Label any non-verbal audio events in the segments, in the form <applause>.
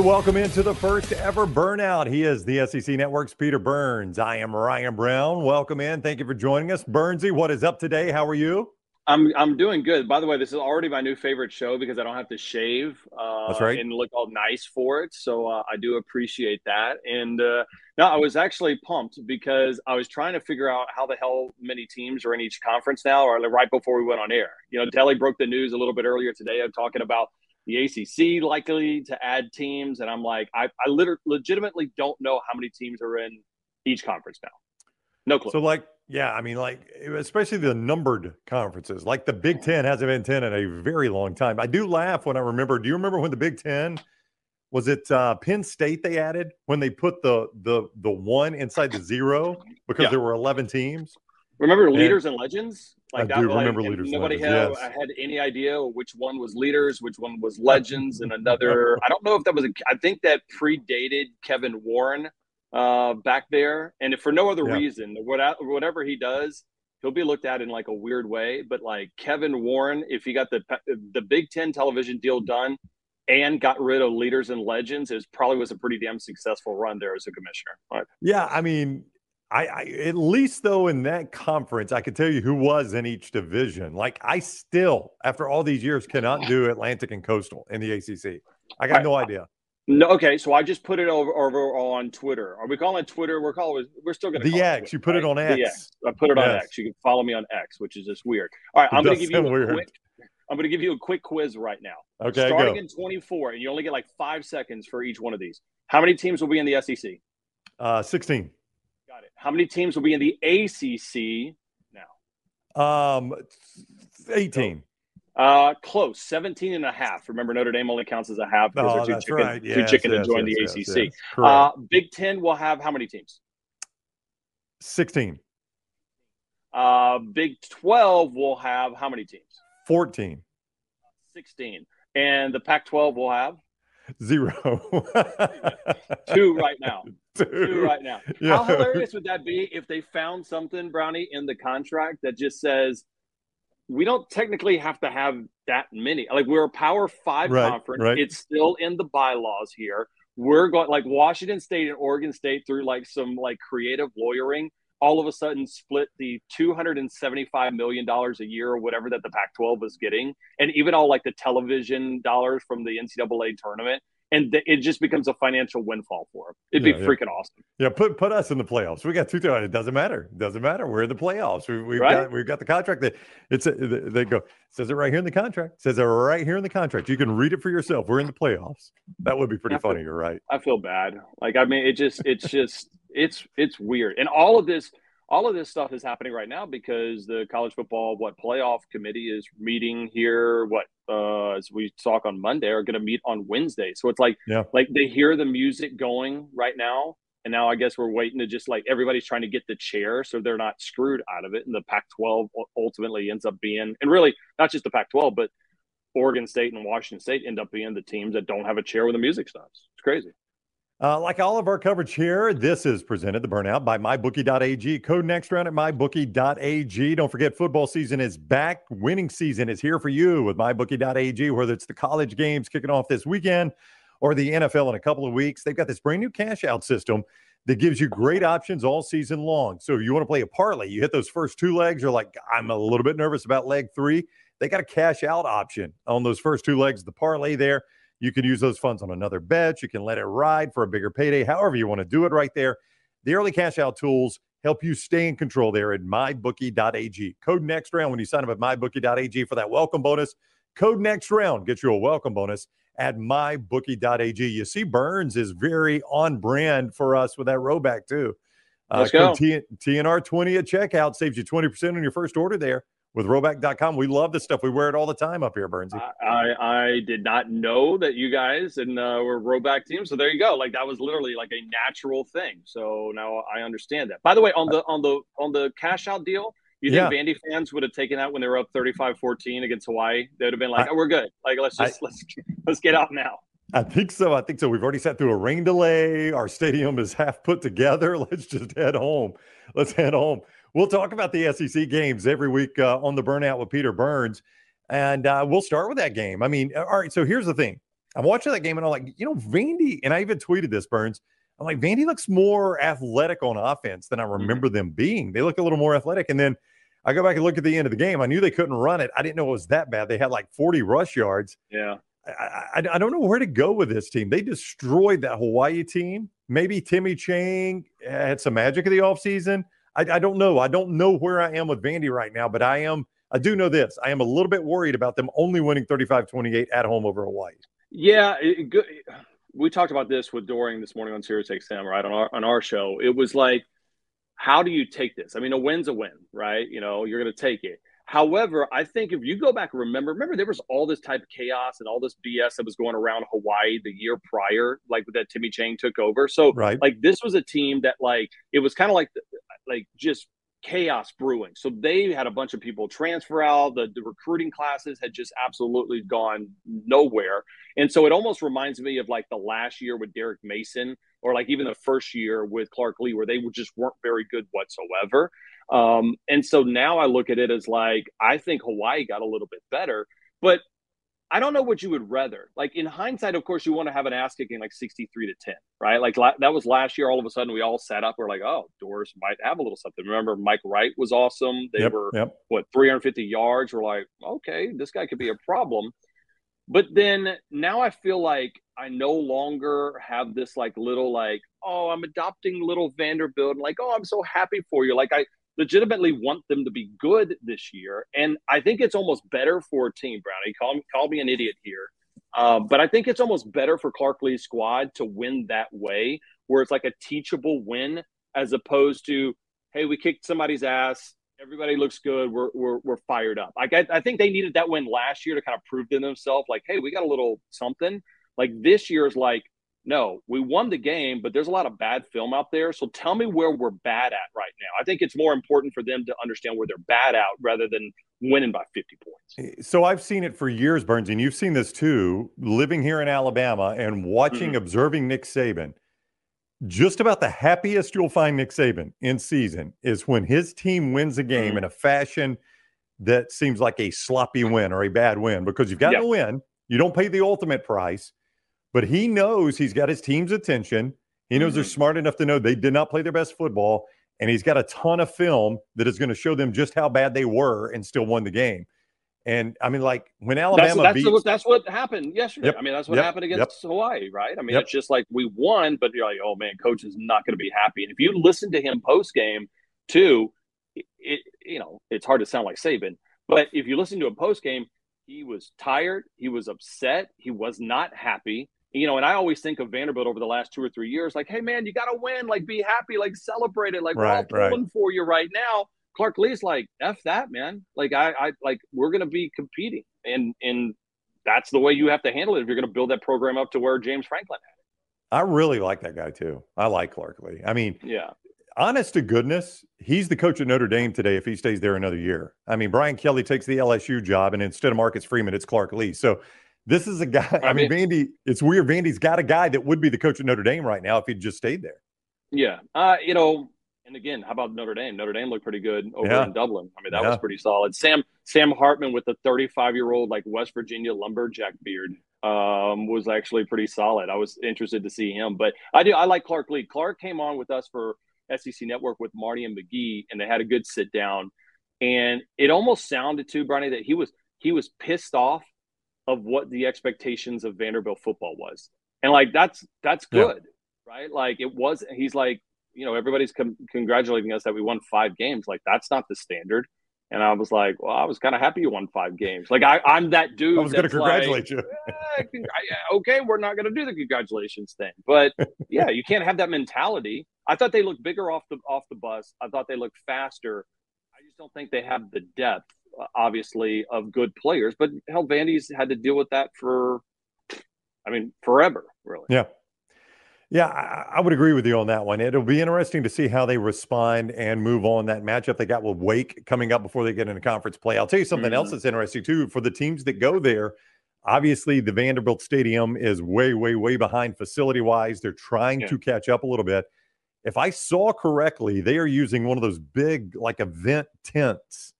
Hey, welcome into the first ever burnout. He is the SEC Network's Peter Burns. I am Ryan Brown. Welcome in. Thank you for joining us. Burnsy, what is up today? How are you? I'm I'm doing good. By the way, this is already my new favorite show because I don't have to shave. Uh, That's right. And look all nice for it. So uh, I do appreciate that. And uh, no, I was actually pumped because I was trying to figure out how the hell many teams are in each conference now, or right before we went on air. You know, Telly broke the news a little bit earlier today. I'm talking about the ACC likely to add teams, and I'm like, I I literally legitimately don't know how many teams are in each conference now. No clue. So, like, yeah, I mean, like, especially the numbered conferences, like the Big Ten hasn't been 10 in a very long time. I do laugh when I remember. Do you remember when the Big Ten was it uh, Penn State they added when they put the the the one inside the zero because Yeah. there were 11 teams? Remember And- leaders and legends? I do like, remember Leaders Nobody had, yes. had any idea which one was leaders, which one was legends, and another. <laughs> I don't know if that was. A, I think that predated Kevin Warren uh, back there, and if for no other Yeah. reason, what, whatever he does, he'll be looked at in like a weird way. But like Kevin Warren, if he got the the Big Ten television deal done and got rid of leaders and legends, it probably was a pretty damn successful run there as a commissioner. Right. Yeah, I mean, I, I at least though in that conference, I could tell you who was in each division. Like I still, after all these years, cannot do Atlantic and Coastal in the ACC. I got Right. no idea. No, okay, so I just put it over over on Twitter. Are we calling it Twitter? We're calling we're still going to The X, you put it on X. I put it on Yes. X. You can follow me on X, which is just weird. All right, I'm going to give you a weird. quick. I'm going to give you a quick quiz right now. Okay, Starting go. in 24, and you only get like five seconds for each one of these. How many teams will be in the SEC? Uh, 16. It. How many teams will be in the ACC now? Um, 18. Uh, close, 17 and a half. Remember, Notre Dame only counts as a half because Oh, they're too that's chicken, right. too Yes, chicken yes, to join yes, the yes, ACC. Uh, Big Ten will have how many teams? 16. Uh, Big 12 will have how many teams? 14. 16. And the Pac 12 will have Zero. <laughs> two right now. <laughs> Two Two. right now. Yeah. How hilarious would that be if they found something, Brownie, in the contract that just says, we don't technically have to have that many. Like we're a Power Five Right, conference. right. It's still in the bylaws here. We're going like Washington State and Oregon State through like some like creative lawyering. All of a sudden, split the two hundred and seventy-five million dollars a year or whatever that the Pac-12 was getting, and even all like the television dollars from the NCAA tournament, and th- it just becomes a financial windfall for them. It'd Yeah, be yeah. freaking awesome. Yeah, put put us in the playoffs. We got two. It doesn't matter. It doesn't matter. We're in the playoffs. We, we've Right? got we've got the contract. That it's a, they go says it right here in the contract. Says it right here in the contract. You can read it for yourself. We're in the playoffs. That would be pretty a- funny. You're right. I feel bad. Like I mean, it just it's just it's it's weird. And all of this all of this stuff is happening right now because the college football what playoff committee is meeting here what uh as we talk on Monday are going to meet on Wednesday. So it's like Yeah. like they hear the music going right now and now I guess we're waiting to just like everybody's trying to get the chair so they're not screwed out of it and the Pac-12 ultimately ends up being and really not just the Pac-12 but Oregon State and Washington State end up being the teams that don't have a chair when the music stops. It's crazy. Uh, like all of our coverage here, this is presented the burnout by mybookie.ag. Code next round at mybookie.ag. Don't forget, football season is back. Winning season is here for you with mybookie.ag, whether it's the college games kicking off this weekend or the NFL in a couple of weeks. They've got this brand new cash out system that gives you great options all season long. So if you want to play a parlay, you hit those first two legs, you're like, I'm a little bit nervous about leg three. They got a cash out option on those first two legs, the parlay there. You can use those funds on another bet. You can let it ride for a bigger payday, however you want to do it right there. The early cash out tools help you stay in control there at mybookie.ag. Code next round when you sign up at mybookie.ag for that welcome bonus. Code next round gets you a welcome bonus at mybookie.ag. You see, Burns is very on brand for us with that rhoback, too. Uh, Let's go. T- TNR20 at checkout saves you 20% on your first order there with rhoback.com. We love this stuff. We wear it all the time up here, Burnsy. I, I I did not know that you guys and uh, were rhoback team. So there you go. Like that was literally like a natural thing. So now I understand that. By the way, on the on the on the cash out deal, you think Vandy fans would have taken that when they were up 35-14 against Hawaii? They would have been like, I- "Oh, we're good. Like let's just <laughs> let's let's get out now." I think so. I think so. We've already sat through a rain delay. Our stadium is half put together. <laughs> Let's just head home. Let's head home. We'll talk about the SEC games every week uh, on the Burnout with Peter Burns, and uh, we'll start with that game. I mean, all right. So here's the thing: I'm watching that game and I'm like, you know, Vandy, and I even tweeted this, Burns. I'm like, Vandy looks more athletic on offense than I Mm-hmm. remember them being. They look a little more athletic. And then I go back and look at the end of the game. I knew they couldn't run it. I didn't know it was that bad. They had like 40 rush yards. Yeah. I, I, I don't know where to go with this team. They destroyed that Hawaii team. Maybe Timmy Chang had some magic of the offseason. I, I don't know. I don't know where I am with Vandy right now, but I am. I do know this. I am a little bit worried about them only winning 35 28 at home over Hawaii. Yeah. It, good. We talked about this with Doering this morning on Sirius XM, right? On our, on our show. It was like, how do you take this? I mean, a win's a win, right? You know, you're going to take it. However, I think if you go back and remember, remember there was all this type of chaos and all this BS that was going around Hawaii the year prior, like that Timmy Chang took over. So, right. like this was a team that, like, it was kind of like, like just chaos brewing. So they had a bunch of people transfer out. The, the recruiting classes had just absolutely gone nowhere. And so it almost reminds me of like the last year with Derek Mason, or like even the first year with Clark Lea, where they just weren't very good whatsoever. Um, and so now I look at it as like, I think Hawaii got a little bit better, but I don't know what you would rather. Like in hindsight, of course, you want to have an ass kicking like 63 to 10, right? Like la- that was last year. All of a sudden, we all sat up. We're like, oh, Dores might have a little something. Remember, Mike Wright was awesome. They yep, were, yep. what, 350 yards. We're like, okay, this guy could be a problem. But then now I feel like I no longer have this like little like, oh, I'm adopting little Vanderbilt. And like, oh, I'm so happy for you. Like I legitimately want them to be good this year. And I think it's almost better for a team, Brownie. Call me, call me an idiot here. Uh, but I think it's almost better for Clark Lea's squad to win that way, where it's like a teachable win as opposed to, hey, we kicked somebody's ass. Everybody looks good. We're, we're, we're fired up. Like I, I think they needed that win last year to kind of prove to themselves, like, hey, we got a little something. Like this year is like, no, we won the game, but there's a lot of bad film out there. So tell me where we're bad at right now. I think it's more important for them to understand where they're bad at rather than winning by 50 points. So I've seen it for years, Burns, and you've seen this too, living here in Alabama and watching, mm-hmm. observing Nick Saban. Just about the happiest you'll find Nick Saban in season is when his team wins a game mm-hmm. in a fashion that seems like a sloppy win or a bad win because you've got yep. to win. You don't pay the ultimate price, but he knows he's got his team's attention. He knows mm-hmm. they're smart enough to know they did not play their best football, and he's got a ton of film that is going to show them just how bad they were and still won the game. And I mean, like when Alabama that's, that's, beats, what, that's what happened yesterday. Yep. I mean, that's what yep. happened against yep. Hawaii, right? I mean, it's just like we won, but you're like, oh man, coach is not going to be happy. And if you listen to him post game, too, it, it, you know, it's hard to sound like Saban, but if you listen to him post game, he was tired, he was upset, he was not happy. You know, and I always think of Vanderbilt over the last two or three years, like, hey man, you got to win, like, be happy, like, celebrate it, like, right, we're all pulling right. for you right now. Clark Lea's like, F that, man. Like I, I like we're gonna be competing. And and that's the way you have to handle it if you're gonna build that program up to where James Franklin had it. I really like that guy too. I like Clark Lea. I mean, yeah. Honest to goodness, he's the coach at Notre Dame today if he stays there another year. I mean, Brian Kelly takes the LSU job, and instead of Marcus Freeman, it's Clark Lea. So this is a guy. <laughs> I, I mean, mean, Vandy, it's weird. Vandy's got a guy that would be the coach at Notre Dame right now if he'd just stayed there. Yeah. Uh, you know, and again, how about Notre Dame? Notre Dame looked pretty good over yeah. in Dublin. I mean, that yeah. was pretty solid. Sam Sam Hartman with the 35 year old like West Virginia lumberjack beard um, was actually pretty solid. I was interested to see him, but I do I like Clark Lea. Clark came on with us for SEC Network with Marty and McGee, and they had a good sit down. And it almost sounded to Brownie that he was he was pissed off of what the expectations of Vanderbilt football was, and like that's that's good, yeah. right? Like it was. He's like you know, everybody's com- congratulating us that we won five games. Like that's not the standard. And I was like, well, I was kind of happy you won five games. Like I, I'm that dude. I was going to congratulate like, eh, I, okay, we're not going to do the congratulations thing, but <laughs> yeah, you can't have that mentality. I thought they looked bigger off the off the bus. I thought they looked faster. I just don't think they have the depth, obviously, of good players. But hell, Vandy's had to deal with that for, I mean, forever, really. Yeah. Yeah, I, I, would agree with you on that one. It'll be interesting to see how they respond and move on that matchup they got with Wake coming up before they get into conference play. I'll tell you something mm-hmm. else that's interesting too for the teams that go there. Obviously, the Vanderbilt Stadium is way, way, way behind facility wise. They're trying yeah. to catch up a little bit. If I saw correctly, they are using one of those big, like event tents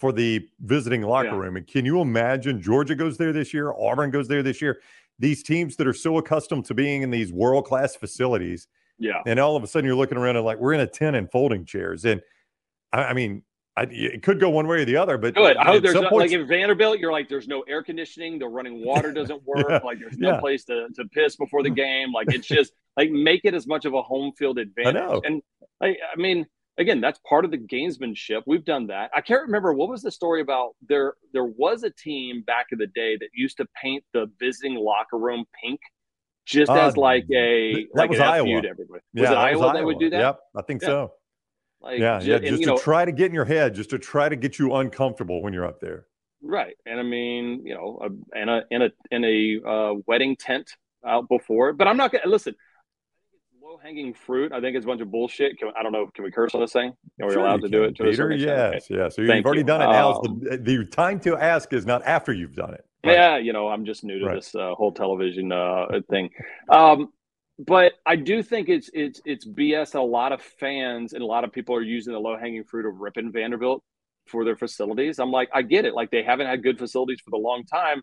for the visiting locker yeah. room. And can you imagine Georgia goes there this year? Auburn goes there this year these teams that are so accustomed to being in these world class facilities. Yeah. And all of a sudden you're looking around and like, we're in a 10 and folding chairs. And I, I mean, I, it could go one way or the other, but good. I hope there's no, like in Vanderbilt, you're like, there's no air conditioning, the running water <laughs> doesn't work, yeah, like there's no yeah. place to, to piss before the <laughs> game. Like it's just like make it as much of a home field advantage. And like, I mean, again, that's part of the gamesmanship. We've done that. I can't remember what was the story about there. There was a team back in the day that used to paint the visiting locker room pink, just uh, as like a that like was Iowa. Was yeah, it Iowa, Iowa that would do that? Yep, I think yeah. so. Like, yeah, yeah, just, to know, try to get in your head, just to try to get you uncomfortable when you're up there. Right, and I mean, you know, a, in a in a in a uh, wedding tent out before, but I'm not gonna listen low hanging fruit. I think it's a bunch of bullshit. Can, I don't know. Can we curse on this thing? Are we sure allowed to can, do it? To Peter, yes, okay. yes. So you've already you. done it. Now um, the, the time to ask is not after you've done it. Right? Yeah, you know, I'm just new to right. this uh, whole television uh, thing. Um, but I do think it's it's it's BS. A lot of fans and a lot of people are using the low hanging fruit of ripping Vanderbilt for their facilities. I'm like, I get it. Like they haven't had good facilities for the long time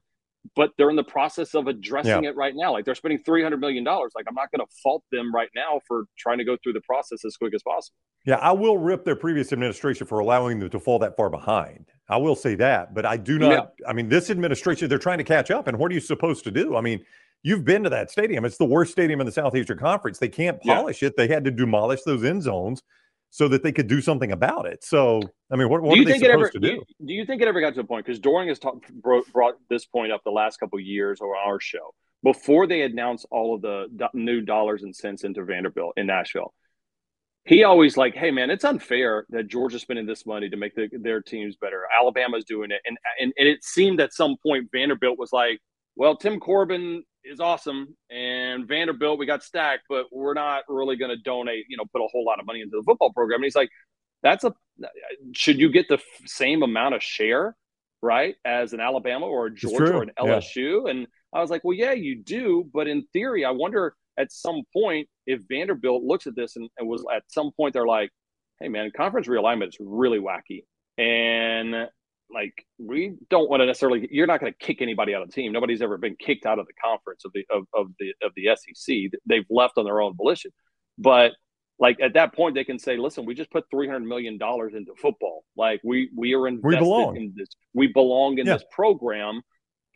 but they're in the process of addressing yeah. it right now. Like they're spending three hundred million dollars. Like I'm not going to fault them right now for trying to go through the process as quick as possible. Yeah, I will rip their previous administration for allowing them to fall that far behind. I will say that, but I do not. Yeah. I mean, this administration they're trying to catch up, and what are you supposed to do? I mean, you've been to that stadium. It's the worst stadium in the Southeastern Conference. They can't polish yeah. it. They had to demolish those end zones so that they could do something about it. So, I mean, what, what do you think it ever, do? do? You, do you think it ever got to a point? Because Doering has talk, brought, brought this point up the last couple years or our show before they announced all of the do- new dollars and cents into Vanderbilt in Nashville. He always like, hey man, it's unfair that Georgia's spending this money to make the, their teams better. Alabama's doing it, and, and and it seemed at some point Vanderbilt was like, well, Tim Corbin is awesome, and Vanderbilt we got stacked, but we're not really going to donate, you know, put a whole lot of money into the football program. And he's like, that's a should you get the same amount of share, right, as an Alabama or a Georgia or an LSU? Yeah. And I was like, well, yeah, you do, but in theory, I wonder at some point if Vanderbilt looks at this and, and was at some point they're like, hey man, conference realignment is really wacky. And like we don't want to necessarily you're not going to kick anybody out of the team. Nobody's ever been kicked out of the conference of the of, of the of the sec they've left on their own volition. But like at that point they can say listen we just put 300 million dollars into football. Like we we are invested we belong. in this we belong in yeah. this program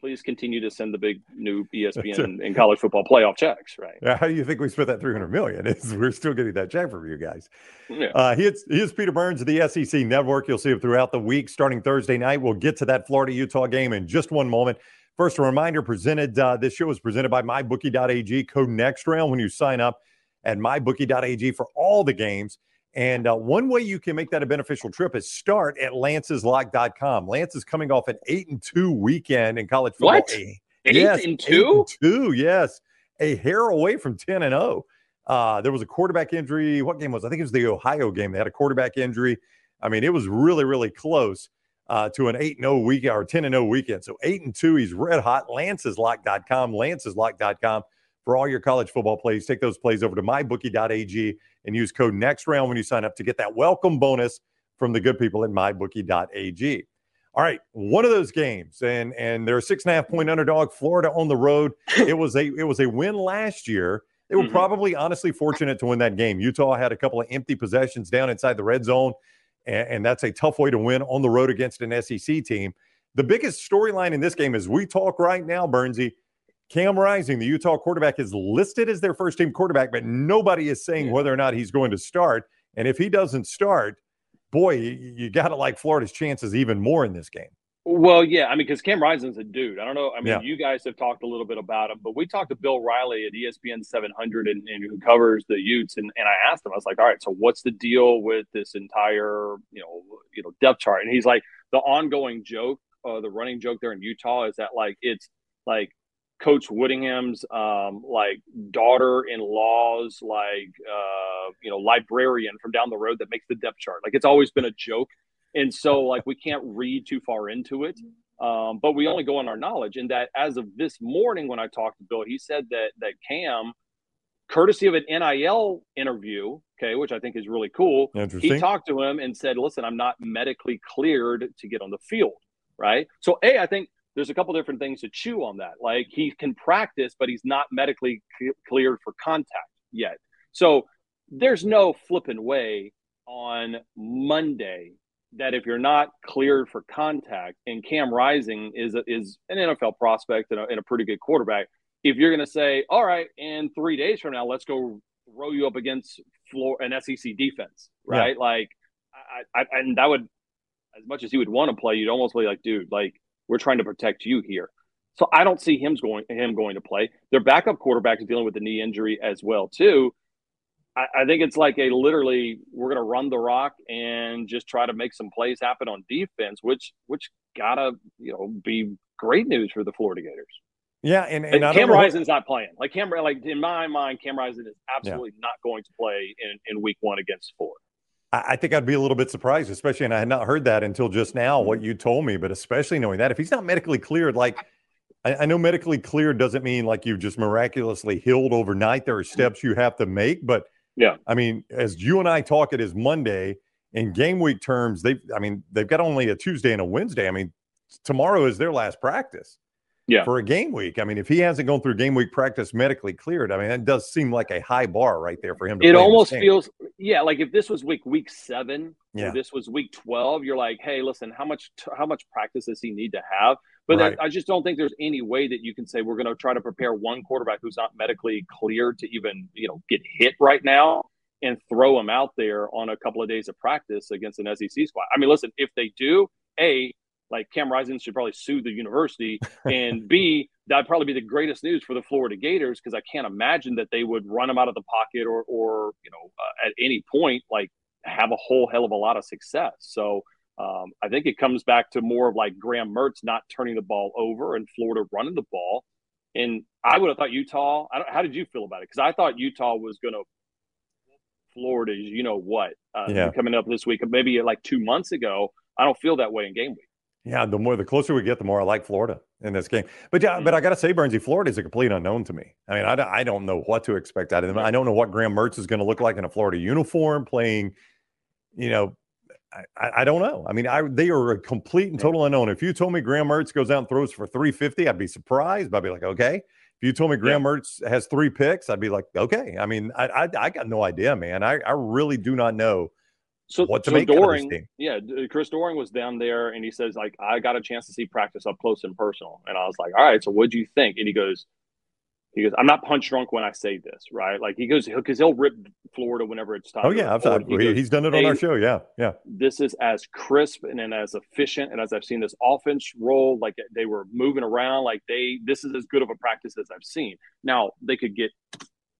please continue to send the big new <laughs> ESPN and college football playoff checks, right? Yeah, how do you think we spent that 300 million? It's, we're still getting that check from you guys. Yeah. Uh, he, is, he is Peter Burns of the SEC Network. You'll see him throughout the week starting Thursday night. We'll get to that Florida Utah game in just one moment. First, a reminder presented, uh, this show is presented by mybookie.ag, code next round when you sign up at mybookie.ag for all the games. And uh, one way you can make that a beneficial trip is start at lanceslock.com. Lance is coming off an eight and two weekend in college football. What? Eight, yes, and two? Eight and two, yes. A hair away from 10 and 0. Uh, there was a quarterback injury. What game was? I think it was the Ohio game. They had a quarterback injury. I mean, it was really, really close uh, to an 8 0 weekend or 10 0 weekend. So 8 and 2, he's red hot. Lanceslock.com, lanceslock.com for all your college football plays. Take those plays over to mybookie.ag and use code next round when you sign up to get that welcome bonus from the good people at mybookie.ag. All right, one of those games, and and they're a six and a half point underdog. Florida on the road. <laughs> It was a it was a win last year. They were mm-hmm. probably honestly fortunate to win that game. Utah had a couple of empty possessions down inside the red zone, and, and that's a tough way to win on the road against an SEC team. The biggest storyline in this game is we talk right now, Burnsy. Cam Rising, the Utah quarterback, is listed as their first team quarterback, but nobody is saying yeah. whether or not he's going to start. And if he doesn't start, boy, you, you got to like Florida's chances even more in this game. Well, yeah, I mean, because Cam Rising's a dude. I don't know. I mean, yeah. you guys have talked a little bit about him, but we talked to Bill Riley at ESPN 700 and, and, who covers the Utes, and, and I asked him, I was like, all right, so what's the deal with this entire, you know, you know, depth chart? And he's like, the ongoing joke, uh, the running joke there in Utah is that like it's like Coach Whittingham's um, like daughter-in-law's like uh, you know librarian from down the road that makes the depth chart. Like it's always been a joke, and so like we can't read too far into it. Um, but we only go on our knowledge. And that as of this morning, when I talked to Bill, he said that that Cam, courtesy of an NIL interview, okay, which I think is really cool. He talked to him and said, "Listen, I'm not medically cleared to get on the field." Right. So, a, I think there's a couple different things to chew on that. Like he can practice, but he's not medically c- cleared for contact yet. So there's no flipping way on Monday that if you're not cleared for contact and Cam Rising is a, is an NFL prospect and a, and a pretty good quarterback, if you're going to say, all right, in three days from now, let's go throw you up against floor an SEC defense, right? Yeah. Like, I, I, and that would, as much as he would want to play, you'd almost be like, dude, like we're trying to protect you here. So I don't see him going him going to play. Their backup quarterback is dealing with the knee injury as well too. I, I think it's like a literally we're going to run the rock and just try to make some plays happen on defense, which which gotta you know be great news for the Florida Gators. Yeah, and, and Cam Rising's not playing. Like Cam, like in my mind, Cam Rising is absolutely yeah. not going to play in, in Week One against Florida. I think I'd be a little bit surprised, especially, and I had not heard that until just now, what mm-hmm. you told me, but especially knowing that if he's not medically cleared, like I, I, know medically cleared doesn't mean like you've just miraculously healed overnight. There are mm-hmm. steps you have to make, but yeah, I mean, as you and I talk, it is Monday in game week terms. They've, I mean, they've got only a Tuesday and a Wednesday. I mean, tomorrow is their last practice yeah. for a game week. I mean, if he hasn't gone through game week practice medically cleared, I mean, that does seem like a high bar right there for him. it almost feels, yeah, like if this was week week seven, yeah. this was week twelve, you're like, hey, listen, how much how much practice does he need to have? But right. I just don't think there's any way that you can say we're going to try to prepare one quarterback who's not medically cleared to even you know get hit right now and throw him out there on a couple of days of practice against an SEC squad. I mean, listen, if they do, a like Cam Rising should probably sue the university, <laughs> and B, that'd probably be the greatest news for the Florida Gators because I can't imagine that they would run him out of the pocket or, or you know, uh, at any point like have a whole hell of a lot of success. So um, I think it comes back to more of like Graham Mertz not turning the ball over and Florida running the ball. And I would have thought Utah. how did you feel about it? Because I thought Utah was going to Florida, you know what, uh, yeah. coming up this week, maybe like two months ago. I don't feel that way in game week. Yeah, the more the closer we get, the more I like Florida in this game. But yeah, but mm-hmm. I got to say, Burnsy, Florida is a complete unknown to me. I mean, I, I don't know what to expect out of them. I don't know what Graham Mertz is going to look like in a Florida uniform playing. You know, I, I don't know. I mean, I they are a complete and total unknown. If you told me Graham Mertz goes out and throws for 350, I'd be surprised. But I'd be like, okay. If you told me Graham yeah. Mertz has three picks, I'd be like, okay. I mean, I I, I got no idea, man. I, I really do not know so, what to so make Doering, yeah, uh, Chris Doering was down there and he says, like, I got a chance to see practice up close and personal. And I was like, all right, so what do you think? And he goes, he goes, I'm not punch drunk when I say this, right? Like he goes, because he'll rip Florida whenever it's time. Oh yeah, I've he goes, he's done it on our show. Yeah, yeah. This is as crisp and, and as efficient, and as I've seen this offense roll, like they were moving around, like they. This is as good of a practice as I've seen. Now they could get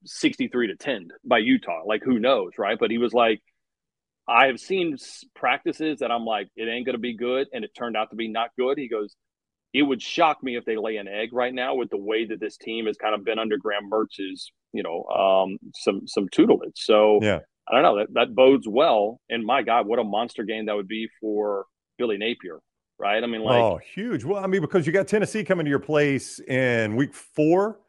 63 to 10 by Utah, like who knows, right? But he was like, I have seen practices that I'm like, it ain't going to be good, and it turned out to be not good. He goes, it would shock me if they lay an egg right now with the way that this team has kind of been under Graham Mertz's, you know, um, some some tutelage. So yeah, I don't know that that bodes well. And my God, what a monster game that would be for Billy Napier, right? I mean, like, oh, huge. Well, I mean, because you got Tennessee coming to your place in week 4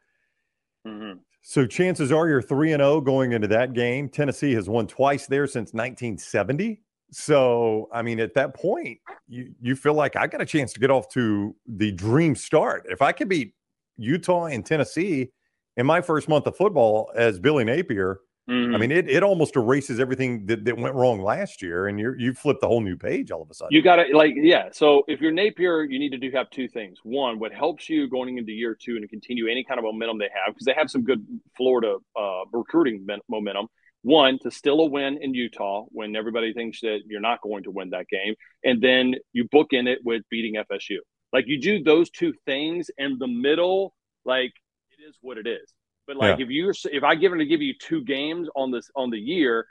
mm-hmm. So chances are you're 3 and 0 going into that game. Tennessee has won twice there since 1970. So, I mean, at that point, you you feel like I got a chance to get off to the dream start. If I could beat Utah and Tennessee in my first month of football as Billy Napier, Mm-hmm. I mean, it, it almost erases everything that, that went wrong last year, and you you flipped the whole new page all of a sudden. You got to like, yeah. So if you're Napier, you need to do have two things. One, what helps you going into year two and continue any kind of momentum they have because they have some good Florida uh, recruiting momentum. One, to still a win in Utah when everybody thinks that you're not going to win that game, and then you book in it with beating FSU. Like you do those two things in the middle, like it is what it is. But like yeah. if you if I given to give you two games on this on the year,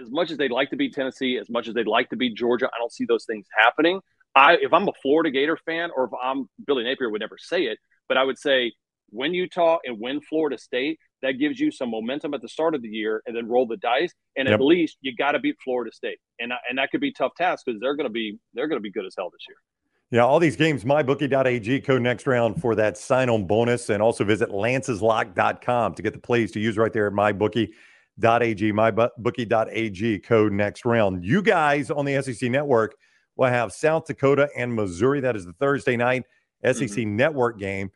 as much as they'd like to beat Tennessee, as much as they'd like to beat Georgia, I don't see those things happening. I if I'm a Florida Gator fan or if I'm Billy Napier would never say it, but I would say win Utah and win Florida State. That gives you some momentum at the start of the year, and then roll the dice. And yep. at least you got to beat Florida State, and and that could be tough task because they're going to be they're going to be good as hell this year. Yeah, all these games, mybookie.ag, code next round for that sign on bonus. And also visit lanceslock.com to get the plays to use right there at mybookie.ag, mybookie.ag, code next round. You guys on the SEC network will have South Dakota and Missouri. That is the Thursday night SEC mm-hmm. network game.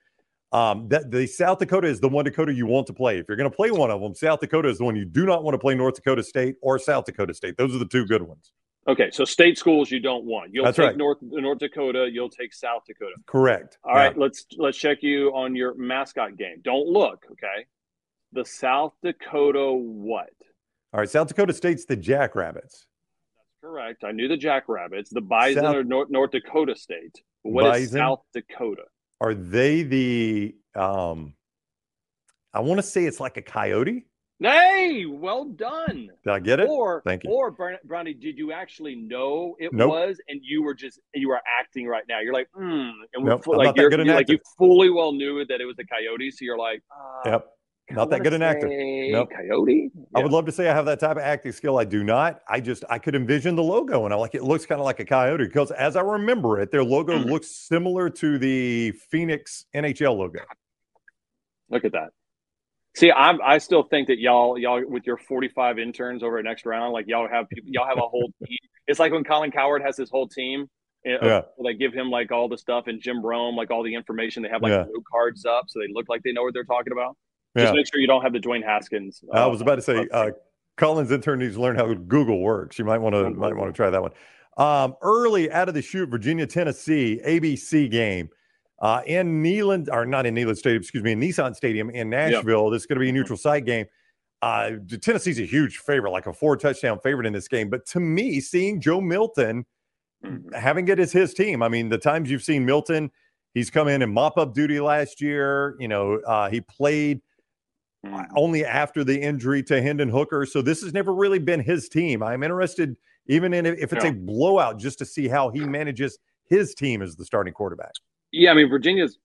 Um, that the South Dakota is the one Dakota you want to play. If you're going to play one of them, South Dakota is the one you do not want to play North Dakota State or South Dakota State. Those are the two good ones. Okay, so state schools you don't want. You'll That's take right. North North Dakota. You'll take South Dakota. Correct. All yeah. right, let's let's check you on your mascot game. Don't look. Okay, the South Dakota what? All right, South Dakota State's the Jackrabbits. That's correct. I knew the Jackrabbits. The Bison South, North, North Dakota State. What Bison, is South Dakota? Are they the? um I want to say it's like a coyote. Hey, well done. Did I get it? Or, Thank you. Or Brownie, did you actually know it nope. was, and you were just you were acting right now? You're like, hmm, and nope, like you're, you're like you fully well knew that it was a coyote, so you're like, uh, yep. Not that good an actor. Nope. Coyote. Yeah. I would love to say I have that type of acting skill. I do not. I just I could envision the logo and I like it looks kind of like a coyote because as I remember it, their logo mm. looks similar to the Phoenix NHL logo. Look at that. See, I'm I still think that y'all y'all with your 45 interns over at next round, like y'all have y'all have a whole team. It's like when Colin Cowherd has his whole team. Eh, yeah. They give him like all the stuff and Jim Rome, like all the information. They have like yeah. cards up so they look like they know what they're talking about. Yeah. Just make sure you don't have the Dwayne Haskins. Uh, I was about to say, uh, Colin's intern needs to learn how Google works. You might want to might want to try that one. Um, early out of the shoot, Virginia, Tennessee, ABC game uh, in Neyland, or not in Neyland Stadium, excuse me, in Nissan Stadium in Nashville. Yep. This is going to be a mm-hmm. neutral site game. Uh, Tennessee's a huge favorite, like a four touchdown favorite in this game. But to me, seeing Joe Milton mm-hmm. having it as his team, I mean, the times you've seen Milton, he's come in and mop up duty last year. You know, uh, he played mm-hmm. only after the injury to Hendon Hooker. So this has never really been his team. I'm interested, even in if it's yeah. a blowout, just to see how he manages his team as the starting quarterback. Yeah, I mean Virginia's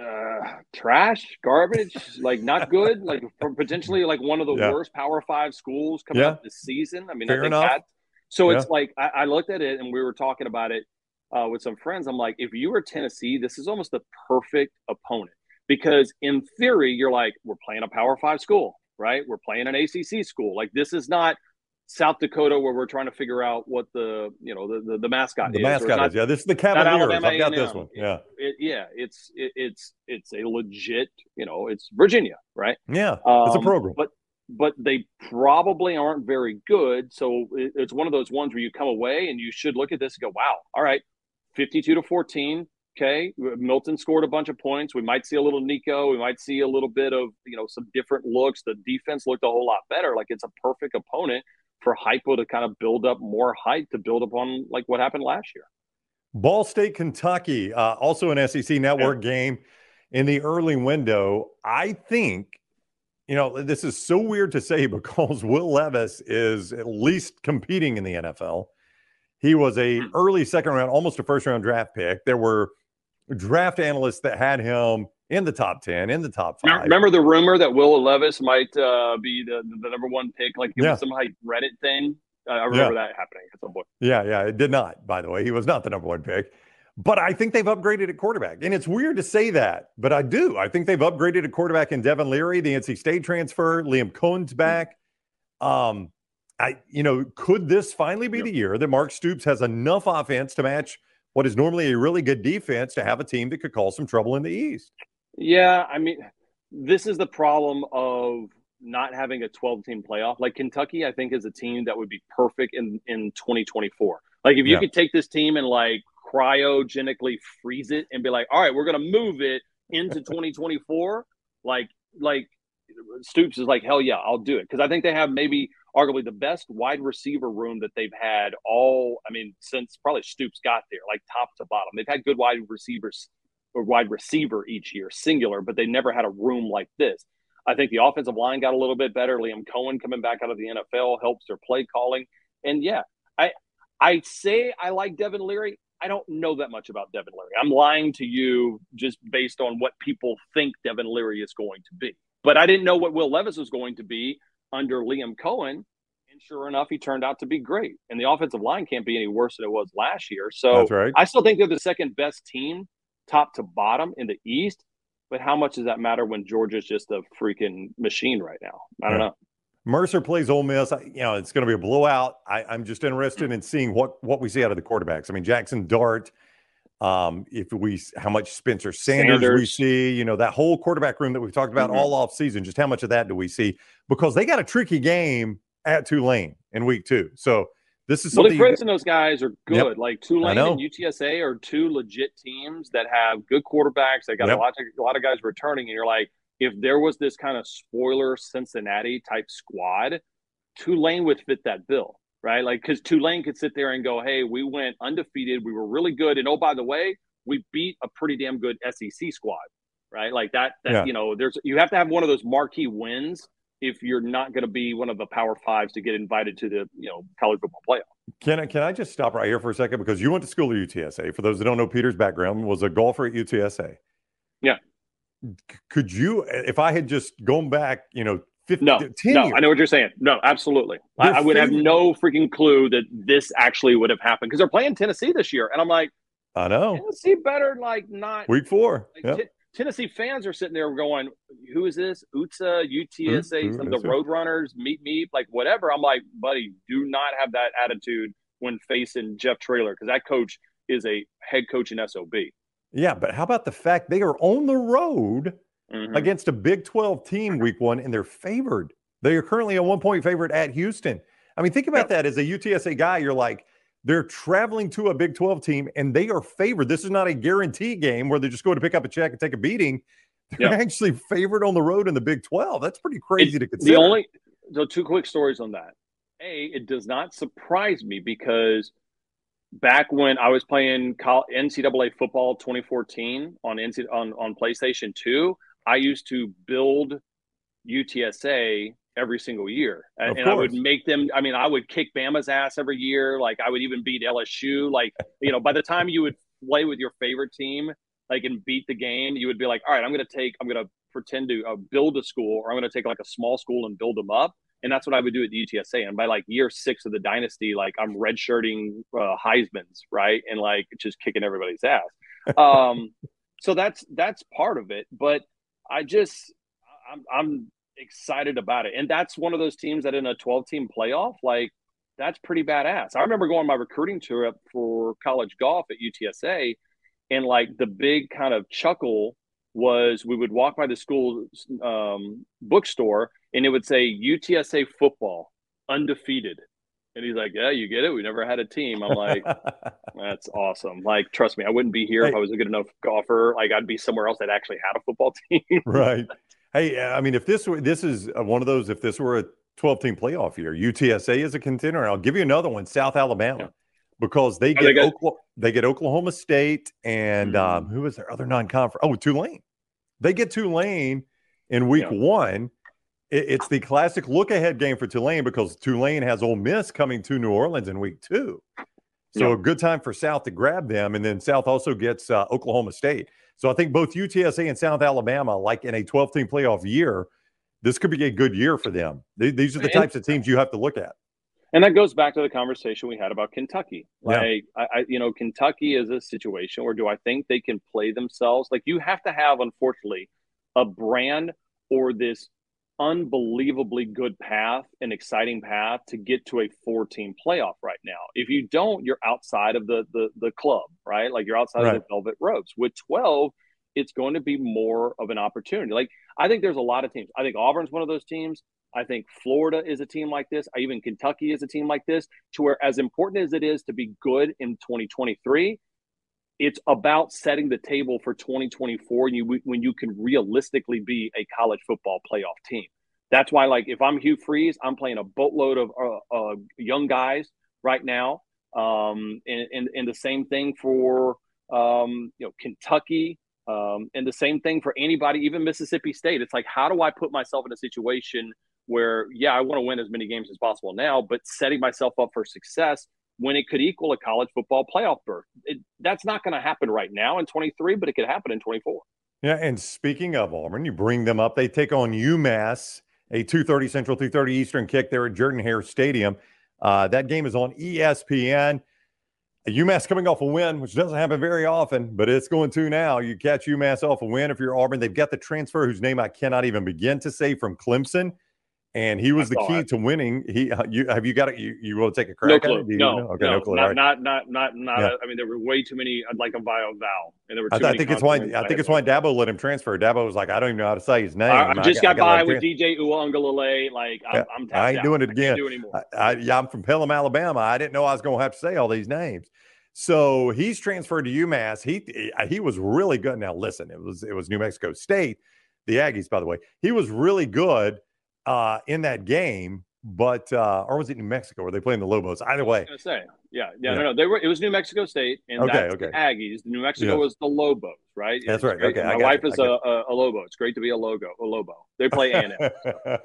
uh, trash, garbage, like not good, like <laughs> potentially like one of the yeah. worst Power Five schools coming yeah. up this season. I mean, Fair I think enough. that. So yeah. it's like I, I, looked at it and we were talking about it uh, with some friends. I'm like, if you were Tennessee, this is almost the perfect opponent because in theory, you're like, we're playing a Power Five school, right? We're playing an ACC school. Like this is not South Dakota where we're trying to figure out what the you know the the, the mascot the is. mascot not, is yeah. This is the Cavaliers. I've got this one. Yeah, it, it, yeah. It's it, it's it's a legit you know it's Virginia right. Yeah, um, it's a um, program. But but they probably aren't very good. So it, it's one of those ones where you come away and you should look at this and go, wow, all right, fifty-two to fourteen. Okay, Milton scored a bunch of points. We might see a little Nico. We might see a little bit of you know some different looks. The defense looked a whole lot better. Like it's a perfect opponent for hypo to kind of build up more hype to build upon like what happened last year. Ball State, Kentucky, uh, also an SEC network yeah. game in the early window. I think, you know, this is so weird to say <laughs> because Will Levis is at least competing in the NFL. He was a hmm. early second round, almost a first round draft pick. There were draft analysts that had him in the top 10, in the top five. Remember the rumor that Will Levis might uh, be the, the number one pick? Like it yeah. was some like Reddit thing. Uh, I remember yeah. that happening at some point. Yeah, yeah. It did not, by the way. He was not the number one pick. But I think they've upgraded at quarterback. And it's weird to say that, but I do. I think they've upgraded at quarterback in Devin Leary, the NC State transfer. Liam Coen's back. Um, I, you know, could this finally be yep. the year that Mark Stoops has enough offense to match what is normally a really good defense to have a team that could cause some trouble in the East? Yeah, I mean, this is the problem of not having a 12 team playoff. Like Kentucky, I think is a team that would be perfect in in 2024. Like if you yeah. could take this team and like cryogenically freeze it and be like, all right, we're gonna move it into <laughs> 2024. Like like Stoops is like, hell yeah, I'll do it because I think they have maybe arguably the best wide receiver room that they've had all. I mean, since probably Stoops got there, like top to bottom. They've had good wide receivers a wide receiver each year, singular, but they never had a room like this. I think the offensive line got a little bit better. Liam Coen coming back out of the NFL helps their play calling. And yeah, I I say I like Devin Leary. I don't know that much about Devin Leary. I'm lying to you just based on what people think Devin Leary is going to be. But I didn't know what Will Levis was going to be under Liam Coen. And sure enough, he turned out to be great. And the offensive line can't be any worse than it was last year. So right. I still think they're the second best team top to bottom in the East. But how much does that matter when Georgia's just a freaking machine right now? I don't yeah. know. Mercer plays Ole Miss. You know, it's going to be a blowout. I, am just interested in seeing what what we see out of the quarterbacks. I mean, Jackson Dart, Um, if we how much Spencer Sanders, Sanders, we see, you know, that whole quarterback room that we've talked about mm-hmm. all off season, just how much of that do we see? Because they got a tricky game at Tulane in week two. So this is something. Well, Fritz and those guys are good. Yep. Like Tulane and UTSA are two legit teams that have good quarterbacks. They got yep. a lot of a lot of guys returning, and you're like, if there was this kind of spoiler Cincinnati type squad, Tulane would fit that bill, right? Like because Tulane could sit there and go, "Hey, we went undefeated. We were really good, and oh by the way, we beat a pretty damn good SEC squad." Right, like that. That yeah. you know, there's you have to have one of those marquee wins if you're not going to be one of the power fives to get invited to the you know college football playoff. Can I can I just stop right here for a second because you went to school at UTSA. For those that don't know, Peter's background was a golfer at UTSA. Yeah. Could you, if I had just gone back, you know, 50, no, no, I know what you're saying. No, absolutely. I, I, would have no freaking clue that this actually would have happened because they're playing Tennessee this year, and I'm like, I know Tennessee better like not week four. Like, yep. Tennessee fans are sitting there going, "Who is this? UTSA, UTSA, mm-hmm. some of the Roadrunners, Meet Me, like whatever." I'm like, buddy, do not have that attitude when facing Jeff Traylor because that coach is a head coach in SOB. Yeah, but how about the fact they are on the road mm-hmm. against a Big 12 team <laughs> week one and they're favored? They are currently a one point favorite at Houston. I mean, think about that as a UTSA guy. You're like, they're traveling to a Big 12 team and they are favored. This is not a guarantee game where they're just go to pick up a check and take a beating. They're yep. actually favored on the road in the Big 12. That's pretty crazy it, to consider. The only so two quick stories on that. A, it does not surprise me because back when I was playing NCAA football 2014 on NC, on on PlayStation 2, I used to build UTSA every single year. And, and I would make them, I mean, I would kick Bama's ass every year. Like I would even beat LSU. Like, you know, by the time you would play with your favorite team, like and beat the game, you would be like, all right, I'm going to take, I'm going to pretend to uh, build a school or I'm going to take like a small school and build them up. And that's what I would do at the UTSA. And by like year six of the dynasty, like I'm redshirting uh, Heisman's, right? And like just kicking everybody's ass. Um, <laughs> so that's, that's part of it. But I just, I'm, I'm excited about it. And that's one of those teams that in a 12 team playoff, like that's pretty badass. I remember going on my recruiting tour up for college golf at UTSA and like the big kind of chuckle was we would walk by the school um, bookstore and it would say UTSA football undefeated. And he's like, "Yeah, you get it. We never had a team." I'm like, <laughs> "That's awesome." Like, trust me, I wouldn't be here hey. if I was a good enough golfer. Like, I'd be somewhere else that actually had a football <laughs> team. right. Hey, I mean, if this were this is uh, one of those, if this were a 12 team playoff year, UTSA is a contender. And I'll give you another one, South Alabama, yeah. because they get, they, Oklahoma, they get Oklahoma State and mm-hmm. um, who is their other non conference? Oh, Tulane. They get Tulane in week yeah. one. It, it's the classic look ahead game for Tulane because Tulane has Ole Miss coming to New Orleans in week two. So yeah. a good time for South to grab them. And then South also gets uh, Oklahoma State. So I think both UTSA and South Alabama, like in a 12 team playoff year, this could be a good year for them. These are the types of teams you have to look at. And that goes back to the conversation we had about Kentucky. Like, yeah. I, you know, Kentucky is a situation where do I think they can play themselves? Like, you have to have, unfortunately, a brand or this unbelievably good path, an exciting path to get to a four team playoff right now. If you don't, you're outside of the the, the club, right? Like you're outside right. of the velvet ropes. With 12, it's going to be more of an opportunity. Like I think there's a lot of teams. I think Auburn's one of those teams. I think Florida is a team like this. I even Kentucky is a team like this. To where as important as it is to be good in 2023, it's about setting the table for 2024 when you, when you can realistically be a college football playoff team. That's why, like, if I'm Hugh Freeze, I'm playing a boatload of uh, uh, young guys right now. Um, and, and, and the same thing for, um, you know, Kentucky. Um, and the same thing for anybody, even Mississippi State. It's like, how do I put myself in a situation where, yeah, I want to win as many games as possible now, but setting myself up for success when it could equal a college football playoff berth. It, that's not going to happen right now in 23, but it could happen in 24. Yeah, and speaking of Auburn, you bring them up. They take on UMass, a 2:30 Central, 2:30 Eastern kick there at Jordan Hare Stadium. Uh, that game is on ESPN. UMass coming off a win, which doesn't happen very often, but it's going to now. You catch UMass off a win if you're Auburn. They've got the transfer whose name I cannot even begin to say from Clemson and he was the key it. to winning. He, uh, you have you got it? You you want to take a crack no clue. at it? no, okay, no, no clue. Not, right. not not not not. Yeah. I mean, there were way too many. I'd like a bio vowel, and there were. I, I, think it's why. I think it's why Dabo let him transfer. Dabo was like, I don't even know how to say his name. I, I just got, got by with DJ Uiagalelei. Like I'm, yeah, I'm I ain't doing it again. Do I, yeah, I'm from Pelham, Alabama. I didn't know I was going to have to say all these names. So he's transferred to UMass. He he was really good. Now listen, it was it was New Mexico State, the Aggies, by the way. He was really good uh, in that game, but uh, or was it New Mexico? Were they playing the Lobos? Either way, say yeah, yeah, yeah, no, no, they were. It was New Mexico State, and okay, that's okay. the Aggies. New Mexico yeah. was the Lobos, right? That's right. Okay, my wife is a, a, Lobo. It's great to be a logo, a Lobo. They play A so.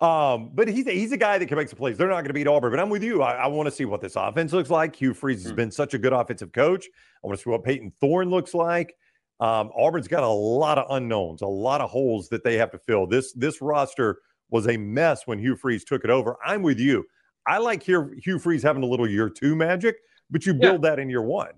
<laughs> um, but he's a, he's a guy that can make some plays. They're not going to beat Auburn, but I'm with you. I, I want to see what this offense looks like. Hugh Freeze has mm. been such a good offensive coach. I want to see what Payton Thorne looks like. Um, Auburn's got a lot of unknowns, a lot of holes that they have to fill. This this roster was a mess when Hugh Freeze took it over. I'm with you. I like here Hugh Freeze having a little year two magic, but you build yeah. that in year one.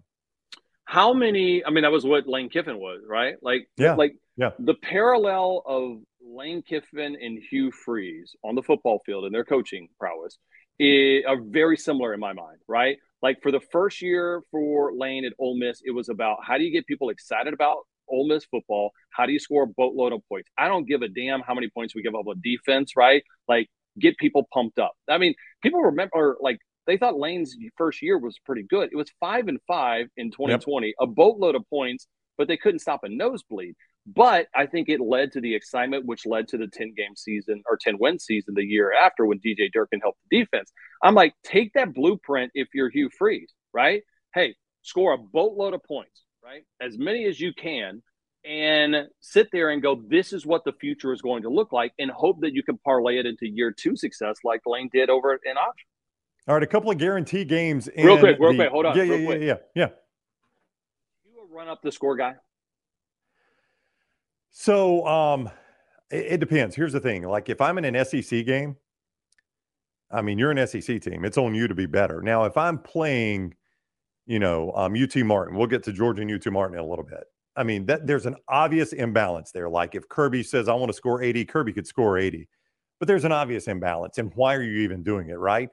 How many? I mean, that was what Lane Kiffin was, right? Like, yeah, like yeah. The parallel of Lane Kiffin and Hugh Freeze on the football field and their coaching prowess is, are very similar in my mind, right? Like for the first year for Lane at Ole Miss, it was about how do you get people excited about Ole Miss football. How do you score a boatload of points? I don't give a damn how many points we give up on defense, right? Like get people pumped up. I mean, people remember like they thought Lane's first year was pretty good. It was five and five in 2020, yep. a boatload of points, but they couldn't stop a nosebleed. But I think it led to the excitement, which led to the 10 game season or 10 win season the year after when DJ Durkin helped the defense. I'm like, take that blueprint if you're Hugh Freeze, right? Hey, score a boatload of points right? As many as you can and sit there and go, this is what the future is going to look like, and hope that you can parlay it into year two success like Lane did over in option. All right, a couple of guarantee games. real quick, real the, quick, hold on. Yeah, yeah, yeah, yeah, yeah. You a run up the score guy. So, um, it, it depends. Here's the thing: like if I'm in an SEC game, I mean, you're an SEC team. It's on you to be better. Now, if I'm playing you know, um, UT Martin. We'll get to Georgia and UT Martin in a little bit. I mean, that there's an obvious imbalance there. Like if Kirby says, I want to score 80, Kirby could score 80. But there's an obvious imbalance. And why are you even doing it, right?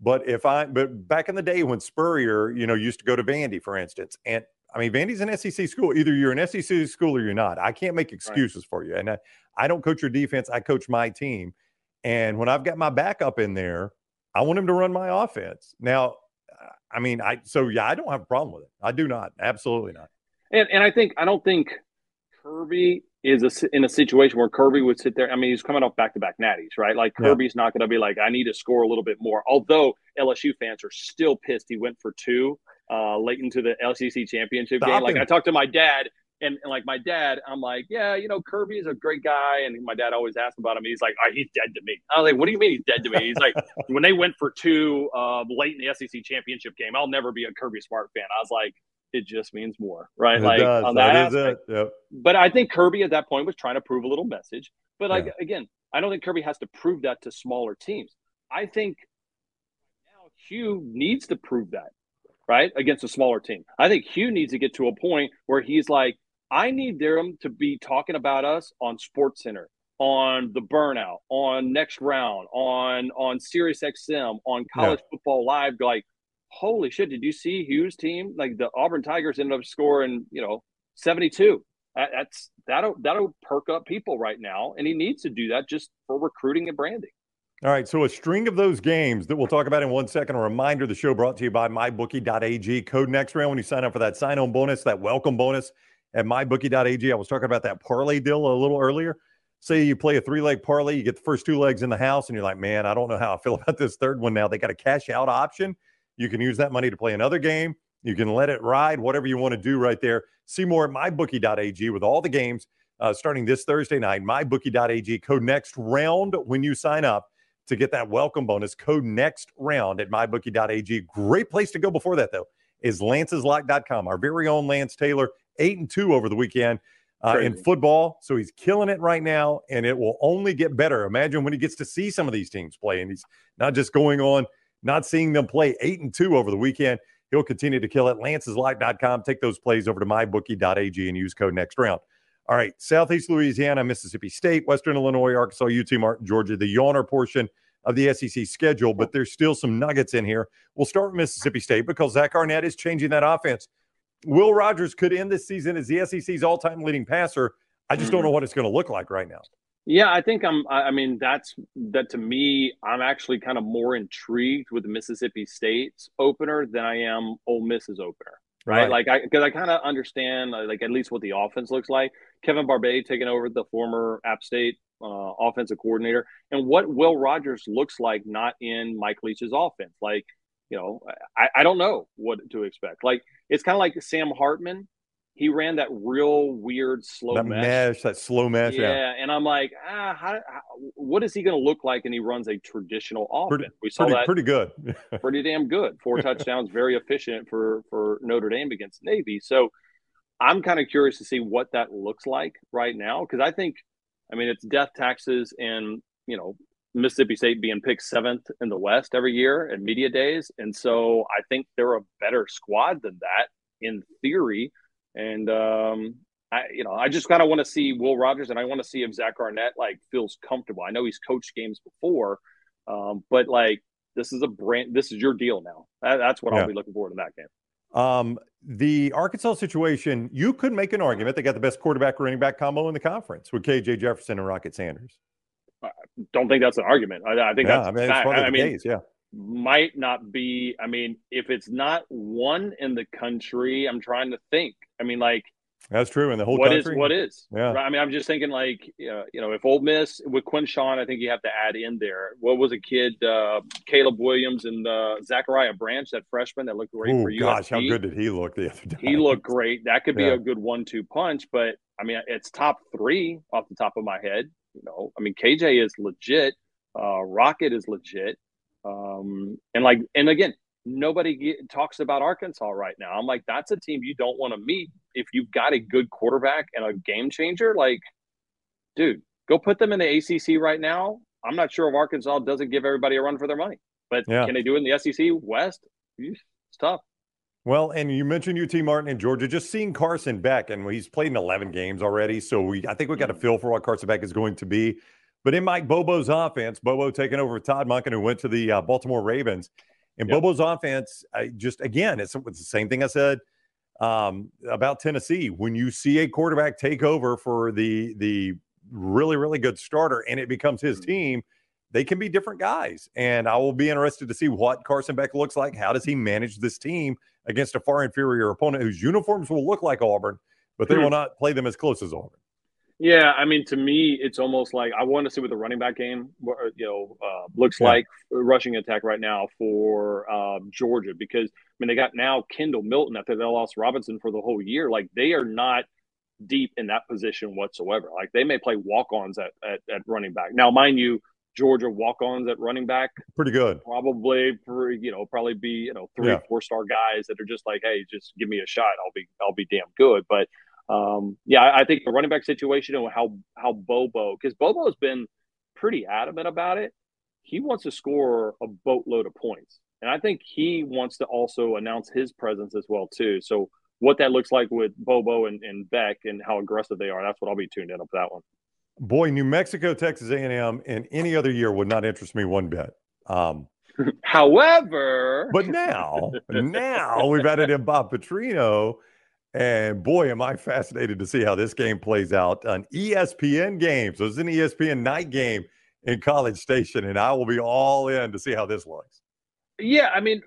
But if I, but back in the day when Spurrier, you know, used to go to Vandy, for instance, and I mean, Vandy's an SEC school. Either you're an SEC school or you're not. I can't make excuses right. for you. And I, I don't coach your defense, I coach my team. And when I've got my backup in there, I want him to run my offense. Now, I mean, I so yeah, I don't have a problem with it. I do not, absolutely not. And and I think I don't think Kirby is a, in a situation where Kirby would sit there. I mean, he's coming off back to back natties, right? Like Kirby's yeah. not going to be like, I need to score a little bit more. Although LSU fans are still pissed he went for two uh, late into the SEC championship Stop game. Him. Like I talked to my dad and, and, like my dad, I'm like, yeah, you know, Kirby is a great guy. And my dad always asks about him. He's like, oh, he's dead to me. I was like, what do you mean he's dead to me? He's like, <laughs> when they went for two uh, late in the SEC championship game, I'll never be a Kirby Smart fan. I was like, it just means more, right? It like does. on that, that aspect. Yep. But I think Kirby at that point was trying to prove a little message. But like yeah. again, I don't think Kirby has to prove that to smaller teams. I think now Hugh needs to prove that, right, against a smaller team. I think Hugh needs to get to a point where he's like, I need them to be talking about us on Sports Center, on the burnout, on next round, on on Sirius XM, on College yeah. Football Live. Like, holy shit! Did you see Hugh's team? Like the Auburn Tigers ended up scoring, you know, seventy two. That's that'll that'll perk up people right now, and he needs to do that just for recruiting and branding. All right, so a string of those games that we'll talk about in one second. A reminder: the show brought to you by MyBookie.ag. Code next round when you sign up for that sign-on bonus, that welcome bonus at mybookie.ag. I was talking about that parlay deal a little earlier. Say you play a three leg parlay, you get the first two legs in the house, and you're like, man, I don't know how I feel <laughs> about this third one now. They got a cash out option. You can use that money to play another game. You can let it ride, whatever you want to do right there. See more at mybookie.ag with all the games uh, starting this Thursday night. Mybookie.ag, code next round when you sign up to get that welcome bonus. Code next round at mybookie.ag. Great place to go before that, though, is lanceslock.com. Our very own Lance Taylor eight and two over the weekend uh, in football. So he's killing it right now, and it will only get better. Imagine when he gets to see some of these teams play, and he's not just going on, not seeing them play eight and two over the weekend. He'll continue to kill it. Lance'sLock.com. Take those plays over to mybookie.ag and use code next round. All right, Southeast Louisiana, Mississippi State, Western Illinois, Arkansas, UT Martin, Georgia, the yawner portion of the SEC schedule, but there's still some nuggets in here. We'll start with Mississippi State because Zach Arnett is changing that offense. Will Rogers could end this season as the SEC's all-time leading passer. I just don't know what it's going to look like right now. Yeah, I think I'm. I mean, that's that to me. I'm actually kind of more intrigued with the Mississippi State's opener than I am Ole Miss's opener. Right, right. like I because I kind of understand like at least what the offense looks like. Kevin Barbay taking over the former App State uh, offensive coordinator, and what Will Rogers looks like not in Mike Leach's offense. Like, you know, I, I don't know what to expect. Like, it's kind of like Sam Hartman he ran that real weird slow that mesh. mesh. that slow mesh. Yeah, yeah. and I'm like, ah, how, how, what is he going to look like? And he runs a traditional offense. Pretty, we saw pretty, that pretty good, pretty damn good. Four <laughs> touchdowns, very efficient for for Notre Dame against Navy. So I'm kind of curious to see what that looks like right now because I think, I mean, it's death taxes and you know Mississippi State being picked seventh in the West every year at media days, and so I think they're a better squad than that in theory and um, I, you know, I just kind of want to see Will Rogers, and I want to see if Zach Arnett like feels comfortable. I know he's coached games before, um, but like this is a brand. This is your deal now. That, that's what yeah. I'll be looking forward to that game. Um, the Arkansas situation, you could make an argument they got the best quarterback running back combo in the conference with KJ Jefferson and Rocket Sanders. I don't think that's an argument. I, I think yeah, that's I mean, I mean, case, yeah might not be i mean if it's not one in the country i'm trying to think i mean like that's true And the whole what country. is what is yeah. i mean i'm just thinking like uh, you know if Ole Miss with Quinshon i think you have to add in there. What was a kid uh, caleb williams and uh, zachariah branch that freshman that looked great Ooh, for you gosh how good did he look the other day? he <laughs> looked great. That could be yeah. a good one-two punch but i mean it's top three off the top of my head you know? I mean kj is legit uh, rocket is legit um, and like, and again, nobody get, talks about Arkansas right now. I'm like, that's a team you don't want to meet if you've got a good quarterback and a game changer. Like, dude, go put them in the ACC right now. I'm not sure if Arkansas doesn't give everybody a run for their money, but yeah. can they do it in the SEC West? It's tough. Well, and you mentioned UT Martin in Georgia. Just seeing Carson Beck, and he's played in 11 games already, so we I think we got a mm-hmm. feel for what Carson Beck is going to be. But in Mike Bobo's offense, Bobo taking over Todd Monken, who went to the uh, Baltimore Ravens. In yep. Bobo's offense, I just again, it's, it's the same thing I said um, about Tennessee. When you see a quarterback take over for the the really really good starter, and it becomes his mm-hmm. team, they can be different guys. And I will be interested to see what Carson Beck looks like. How does he manage this team against a far inferior opponent whose uniforms will look like Auburn, but they hmm. will not play them as close as Auburn? Yeah, I mean, to me, it's almost like I want to see what the running back game, you know, uh, looks yeah. like rushing attack right now for uh, Georgia because I mean they got now Kendall Milton after they lost Robinson for the whole year. Like they are not deep in that position whatsoever. Like they may play walk-ons at, at, at running back. Now, mind you, Georgia walk-ons at running back, pretty good. Probably, you know, probably be you know three, yeah. four-star guys that are just like, hey, just give me a shot, I'll be, I'll be damn good. But um, yeah, I think the running back situation and how how Bobo because Bobo has been pretty adamant about it. He wants to score a boatload of points, and I think he wants to also announce his presence as well too. So what that looks like with Bobo and, and Beck and how aggressive they are, that's what I'll be tuned in up that one. Boy, New Mexico, Texas A&M, and any other year would not interest me one bit. Um, <laughs> However, but now, now we've added in Bob Petrino and boy, am I fascinated to see how this game plays out. An ESPN game. So it's an ESPN night game in College Station, and I will be all in to see how this looks. Yeah, I mean,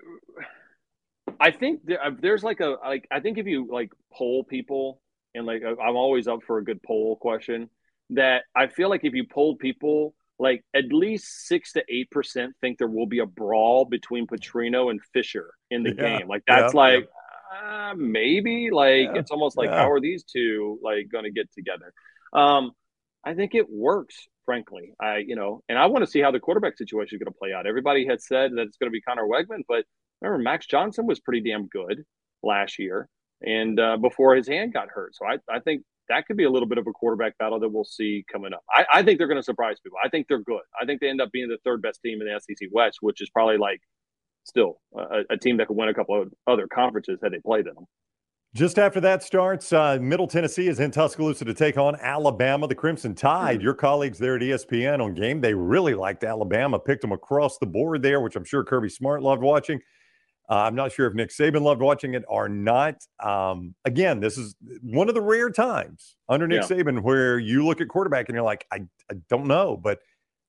I think there, uh, there's like a like I think if you like poll people and like I'm always up for a good poll question that I feel like if you poll people like at least six to eight percent think there will be a brawl between Petrino and Fisher in the <laughs> yeah, game. Like that's yeah, like uh, maybe like yeah, it's almost like yeah. how are these two like going to get together? Um, I think it works, frankly. I you know, and I want to see how the quarterback situation is going to play out. Everybody had said that it's going to be Conner Weigman, but remember Max Johnson was pretty damn good last year, and uh, before his hand got hurt. So I I think that could be a little bit of a quarterback battle that we'll see coming up. I, I think they're going to surprise people. I think they're good. I think they end up being the third best team in the SEC West, which is probably like still a, a, team that could win a couple of other conferences had they played in them. Just after that starts, uh, Middle Tennessee is in Tuscaloosa to take on Alabama. The Crimson Tide, mm-hmm. your colleagues there at ESPN on game, they really liked Alabama, picked them across the board there, which I'm sure Kirby Smart loved watching. Uh, I'm not sure if Nick Saban loved watching it or not. Um, again, this is one of the rare times under Nick yeah. Saban where you look at quarterback and you're like, I, I don't know, but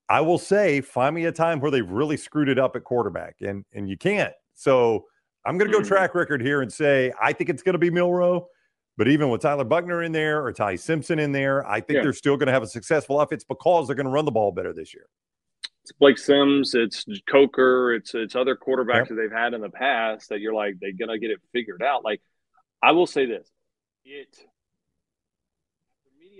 I will say, find me a time where they've really screwed it up at quarterback, and and you can't. So I'm going to go mm-hmm. track record here and say I think it's going to be Milroe. But even with Tyler Buchner in there or Ty Simpson in there, I think yeah. they're still going to have a successful offense because they're going to run the ball better this year. It's Blake Sims, it's Coker, it's it's other quarterbacks yep. that they've had in the past that you're like they're going to get it figured out. Like I will say this, it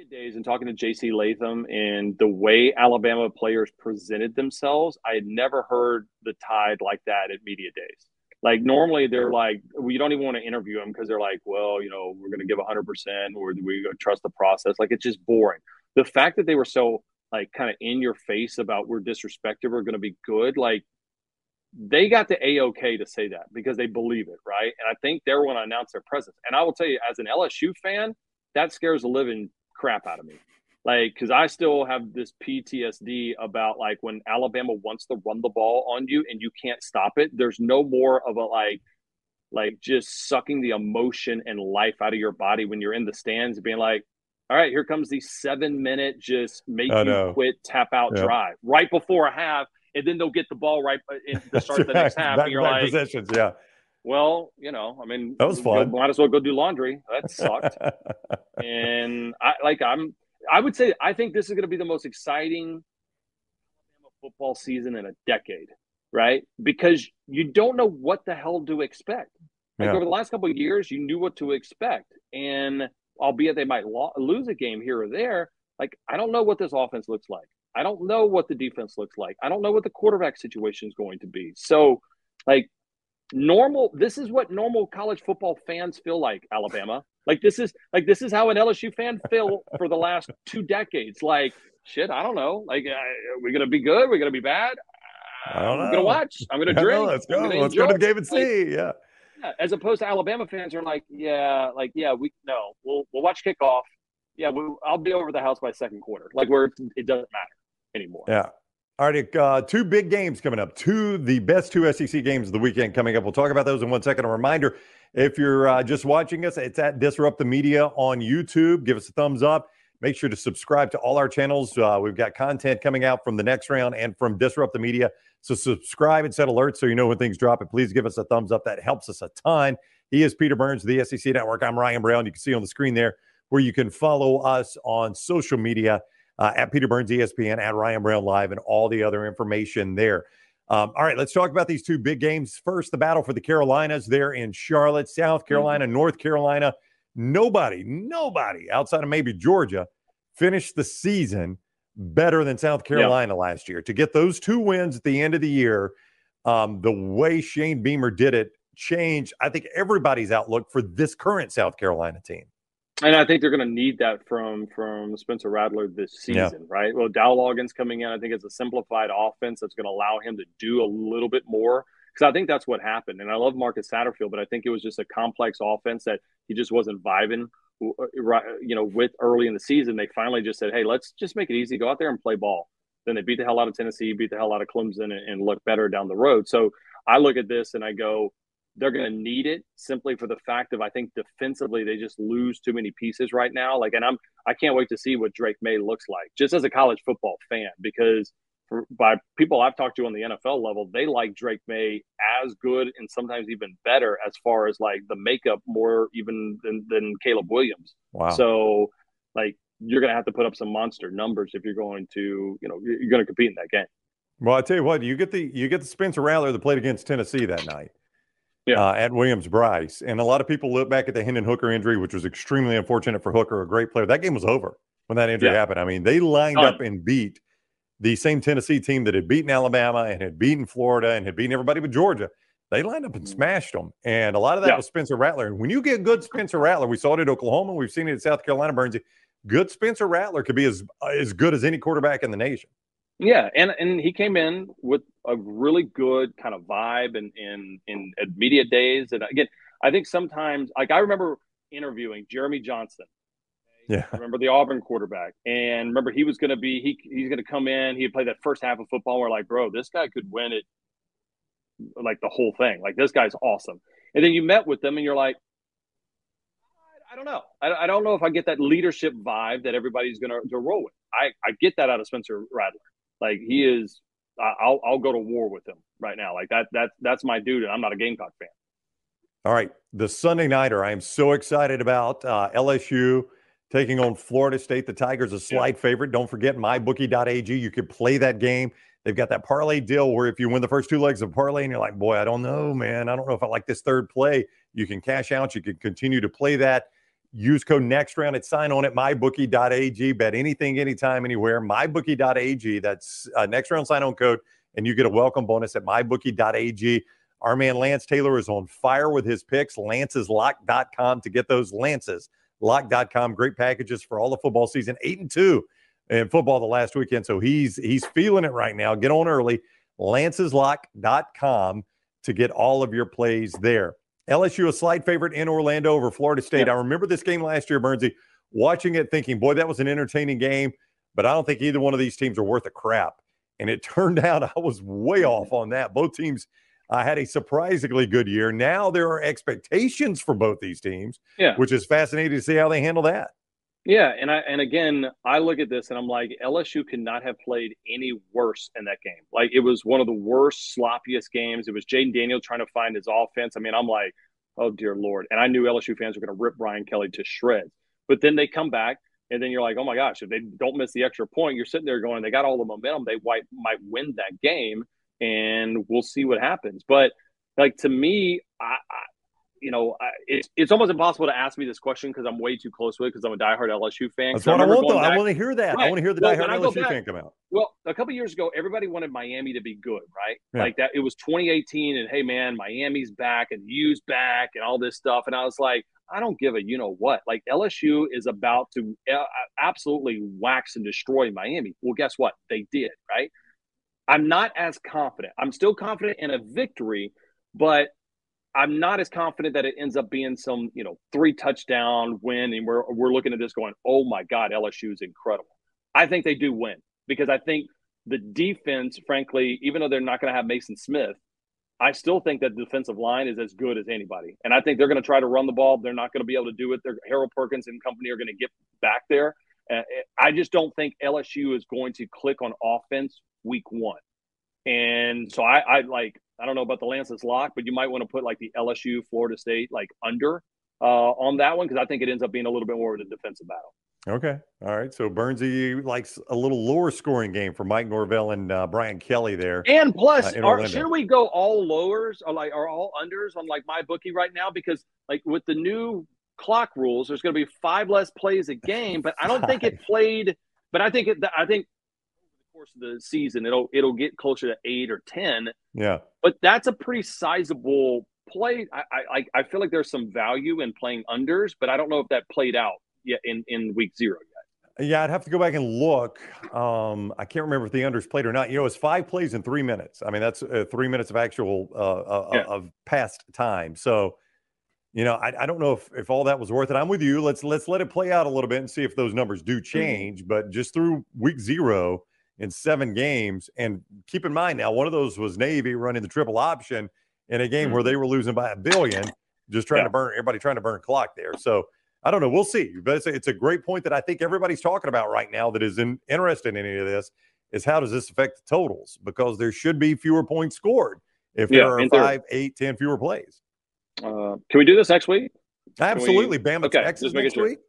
days and talking to JC Latham and the way Alabama players presented themselves, I had never heard the Tide like that at media days. Like normally they're like, we don't even want to interview them because they're like, well, you know, we're going to give 100% or we trust the process. Like it's just boring. The fact that they were so like kind of in your face about we're disrespected, we're going to be good, like they got the a-ok to say that because they believe it, right? And I think they're going to announce their presence. And I will tell you, as an LSU fan, that scares the living crap out of me like because I still have this PTSD about like when Alabama wants to run the ball on you and you can't stop it. There's no more of a like like just sucking the emotion and life out of your body when you're in the stands, being like, all right, here comes the seven minute just make oh, you no. quit tap out yeah. drive right before a half, and then they'll get the ball right uh, in the start of the next half, back, and you're like, positions, yeah. Well, you know, I mean, that was fun. Might as well go do laundry. That <laughs> sucked. and I like I'm I would say I think this is going to be the most exciting football season in a decade, right? Because you don't know what the hell to expect. Like yeah. over the last couple of years, you knew what to expect, and albeit they might lo- lose a game here or there, like I don't know what this offense looks like. I don't know what the defense looks like. I don't know what the quarterback situation is going to be. So, like normal, this is what normal college football fans feel like. Alabama, like this is like this is how an LSU fan feel for the last two decades. Like shit, I don't know. Like, uh, are we gonna be good? We're gonna be bad? I don't know. I'm gonna watch. I'm gonna <laughs> drink. let's go. Let's go to the game and see. Like, yeah. yeah. As opposed to Alabama fans are like, yeah, like yeah, we no, we'll we'll watch kickoff. Yeah, we, I'll be over the house by second quarter. Like where it doesn't matter anymore. Yeah. All right, uh, two big games coming up. Two the best two SEC games of the weekend coming up. We'll talk about those in one second. A reminder: if you're uh, just watching us, it's at Disrupt the Media on YouTube. Give us a thumbs up. Make sure to subscribe to all our channels. Uh, we've got content coming out from the next round and from Disrupt the Media. So subscribe and set alerts so you know when things drop. And please give us a thumbs up. That helps us a ton. He is Peter Burns, the SEC Network. I'm Ryan Brown. You can see on the screen there where you can follow us on social media uh, at Peter Burns ESPN, at Ryan Brown Live, and all the other information there. Um, all right, let's talk about these two big games. First, the battle for the Carolinas there in Charlotte, South mm-hmm. Carolina, mm-hmm. North Carolina. Nobody, nobody outside of maybe Georgia finished the season better than South Carolina yeah. last year. To get those two wins at the end of the year, um, the way Shane Beamer did it changed, I think, everybody's outlook for this current South Carolina team. And I think they're going to need that from from Spencer Rattler this season, yeah. right? Well, Dow Loggains coming in, I think it's a simplified offense that's going to allow him to do a little bit more because I think that's what happened. And I love Marcus Satterfield, but I think it was just a complex offense that he just wasn't vibing, uh, you know, with early in the season. They finally just said, "Hey, let's just make it easy, go out there and play ball." Then they beat the hell out of Tennessee, beat the hell out of Clemson, and, and look better down the road. So I look at this and I go, they're going to need it simply for the fact of I think defensively they just lose too many pieces right now. Like, and I'm I can't wait to see what Drake Maye looks like just as a college football fan because for, by people I've talked to on the NFL level, they like Drake Maye as good and sometimes even better as far as like the makeup more even than, than Caleb Williams. Wow. So like you're going to have to put up some monster numbers if you're going to you know you're going to compete in that game. Well, I tell you what, you get the you get the Spencer Rattler that played against Tennessee that night yeah. uh, at Williams-Brice. And a lot of people look back at the Hendon Hooker injury, which was extremely unfortunate for Hooker, a great player. That game was over when that injury yeah. happened. I mean, they lined up and beat the same Tennessee team that had beaten Alabama and had beaten Florida and had beaten everybody but Georgia. They lined up and mm-hmm. smashed them. And a lot of that yeah. was Spencer Rattler. And when you get good Spencer Rattler, we saw it at Oklahoma, we've seen it at South Carolina, Burnsy. Good Spencer Rattler could be as as good as any quarterback in the nation. Yeah, and and he came in with a really good kind of vibe and in in, in media days. And again, I think sometimes like I remember interviewing Jeremy Johnson. Yeah. I Remember the Auburn quarterback. And remember he was going to be he he's going to come in, he'd play that first half of football. We're like, bro, this guy could win it like the whole thing. Like this guy's awesome. And then you met with them and you're like, I, I don't know. I, I, don't know if I get that leadership vibe that everybody's going to roll with. I, I get that out of Spencer Rattler. Like he is, I'll, I'll go to war with him right now. Like that, that, that's my dude. And I'm not a Gamecock fan. All right. The Sunday Nighter, I am so excited about uh, LSU taking on Florida State. The Tigers a slight yeah. favorite. Don't forget mybookie.ag. You could play that game. They've got that parlay deal where if you win the first two legs of parlay and you're like, boy, I don't know, man. I don't know if I like this third play. You can cash out. You can continue to play that. Use code next round at sign on at mybookie.ag. Bet anything, anytime, anywhere. Mybookie.ag. That's uh, next round sign on code. And you get a welcome bonus at mybookie.ag. Our man Lance Taylor is on fire with his picks. Lanceslock.com to get those Lances. Lock.com. Great packages for all the football season. Eight and two in football the last weekend. So he's he's feeling it right now. Get on early. Lanceslock.com to get all of your plays there. LSU a slight favorite in Orlando over Florida State. I remember this game last year, Burnsy, watching it thinking, boy, that was an entertaining game, but I don't think either one of these teams are worth a crap. And it <laughs> turned out I was way off on that. Both teams uh, had a surprisingly good year. Now there are expectations for both these teams, yeah. which is fascinating to see how they handle that. Yeah, and I and again, I look at this and I'm like, LSU could not have played any worse in that game. Like it was one of the worst, sloppiest games. It was Jayden Daniel trying to find his offense. I mean, I'm like, oh dear lord. And I knew LSU fans were going to rip Brian Kelly to shreds. But then they come back, and then you're like, oh my gosh, if they don't miss the extra point, you're sitting there going, they got all the momentum. They might might win that game, and we'll see what happens. But like to me, I, you know, it's it's almost impossible to ask me this question because I'm way too close to it because I'm a diehard LSU fan. That's what I, I want, though. Back, I want to hear that. Right. I want to hear the well, diehard LSU back, fan come out. Well, a couple years ago, everybody wanted Miami to be good, right? Yeah. Like that. It was 2018, and hey, man, Miami's back and U's back and all this stuff. And I was like, I don't give a you know what. Like LSU is about to absolutely wax and destroy Miami. Well, guess what? They did, right? I'm not as confident. I'm still confident in a victory, but I'm not as confident that it ends up being some, you know, three touchdown win. And we're, we're looking at this going, oh my God, LSU is incredible. I think they do win because I think the defense, frankly, even though they're not going to have Maason Smith, I still think that the defensive line is as good as anybody. And I think they're going to try to run the ball. They're not going to be able to do it. They're, Harold Perkins and company are going to get back there. Uh, I just don't think LSU is going to click on offense week one. And so I, I like I don't know about the Lance's lock, but you might want to put like the LSU Florida State like under uh, on that one because I think it ends up being a little bit more of a defensive battle. Okay. All right. So Burnsy likes a little lower scoring game for Mike Norvell and uh, Brian Kelly there. And plus, uh, are, should we go all lowers or like are all unders on like my bookie right now? Because like with the new clock rules, there's going to be five less plays a game, but I don't think it <laughs> played. But I think it. I think course of the season, it'll it'll get closer to eight or ten. Yeah, but that's a pretty sizable play. I I, I feel like there's some value in playing unders, but I don't know if that played out yet in in week zero yet. Yeah, I'd have to go back and look. Um, I can't remember if the unders played or not. You know, it's five plays in three minutes. I mean, that's uh, three minutes of actual uh, uh, yeah. of past time. So, you know, I, I, don't know if, if all that was worth it. I'm with you. Let's let's let it play out a little bit and see if those numbers do mm-hmm. change. Mm-hmm. But just through week zero, in seven games. And keep in mind now, one of those was Navy running the triple option in a game mm-hmm. where they were losing by a billion, just trying yeah. to burn everybody trying to burn clock there. So I don't know. We'll see. But it's a, it's a great point that I think everybody's talking about right now that is in, interested in any of this is how does this affect the totals? Because there should be fewer points scored if yeah, there are five, eight, ten fewer plays. Uh, can we do this next week? Absolutely. We, Bama okay, Texas next sure. week.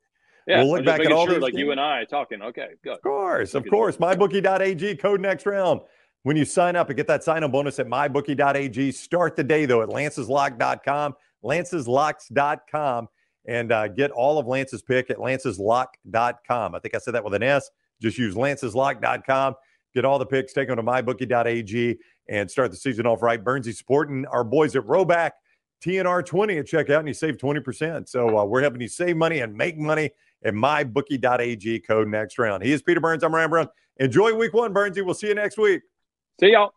Yeah, we'll look back at all sure, like you and I talking. Okay, good. Of course, of course. MyBookie.ag code next round. When you sign up and get that sign up bonus at MyBookie.ag, start the day though at Lance'sLock.com, Lance'sLocks.com, and uh, get all of Lance's pick at Lance'sLock.com. I think I said that with an S. Just use Lance'sLock.com. Get all the picks, take them to MyBookie.ag, and start the season off right. Burnsy supporting our boys at Rhoback. TNR 20 at checkout and you save 20%. So uh, we're helping you save money and make money at mybookie.ag code next round. He is Peter Burns. I'm Ryan Brown. Enjoy week one, Burnsy. We'll see you next week. See y'all.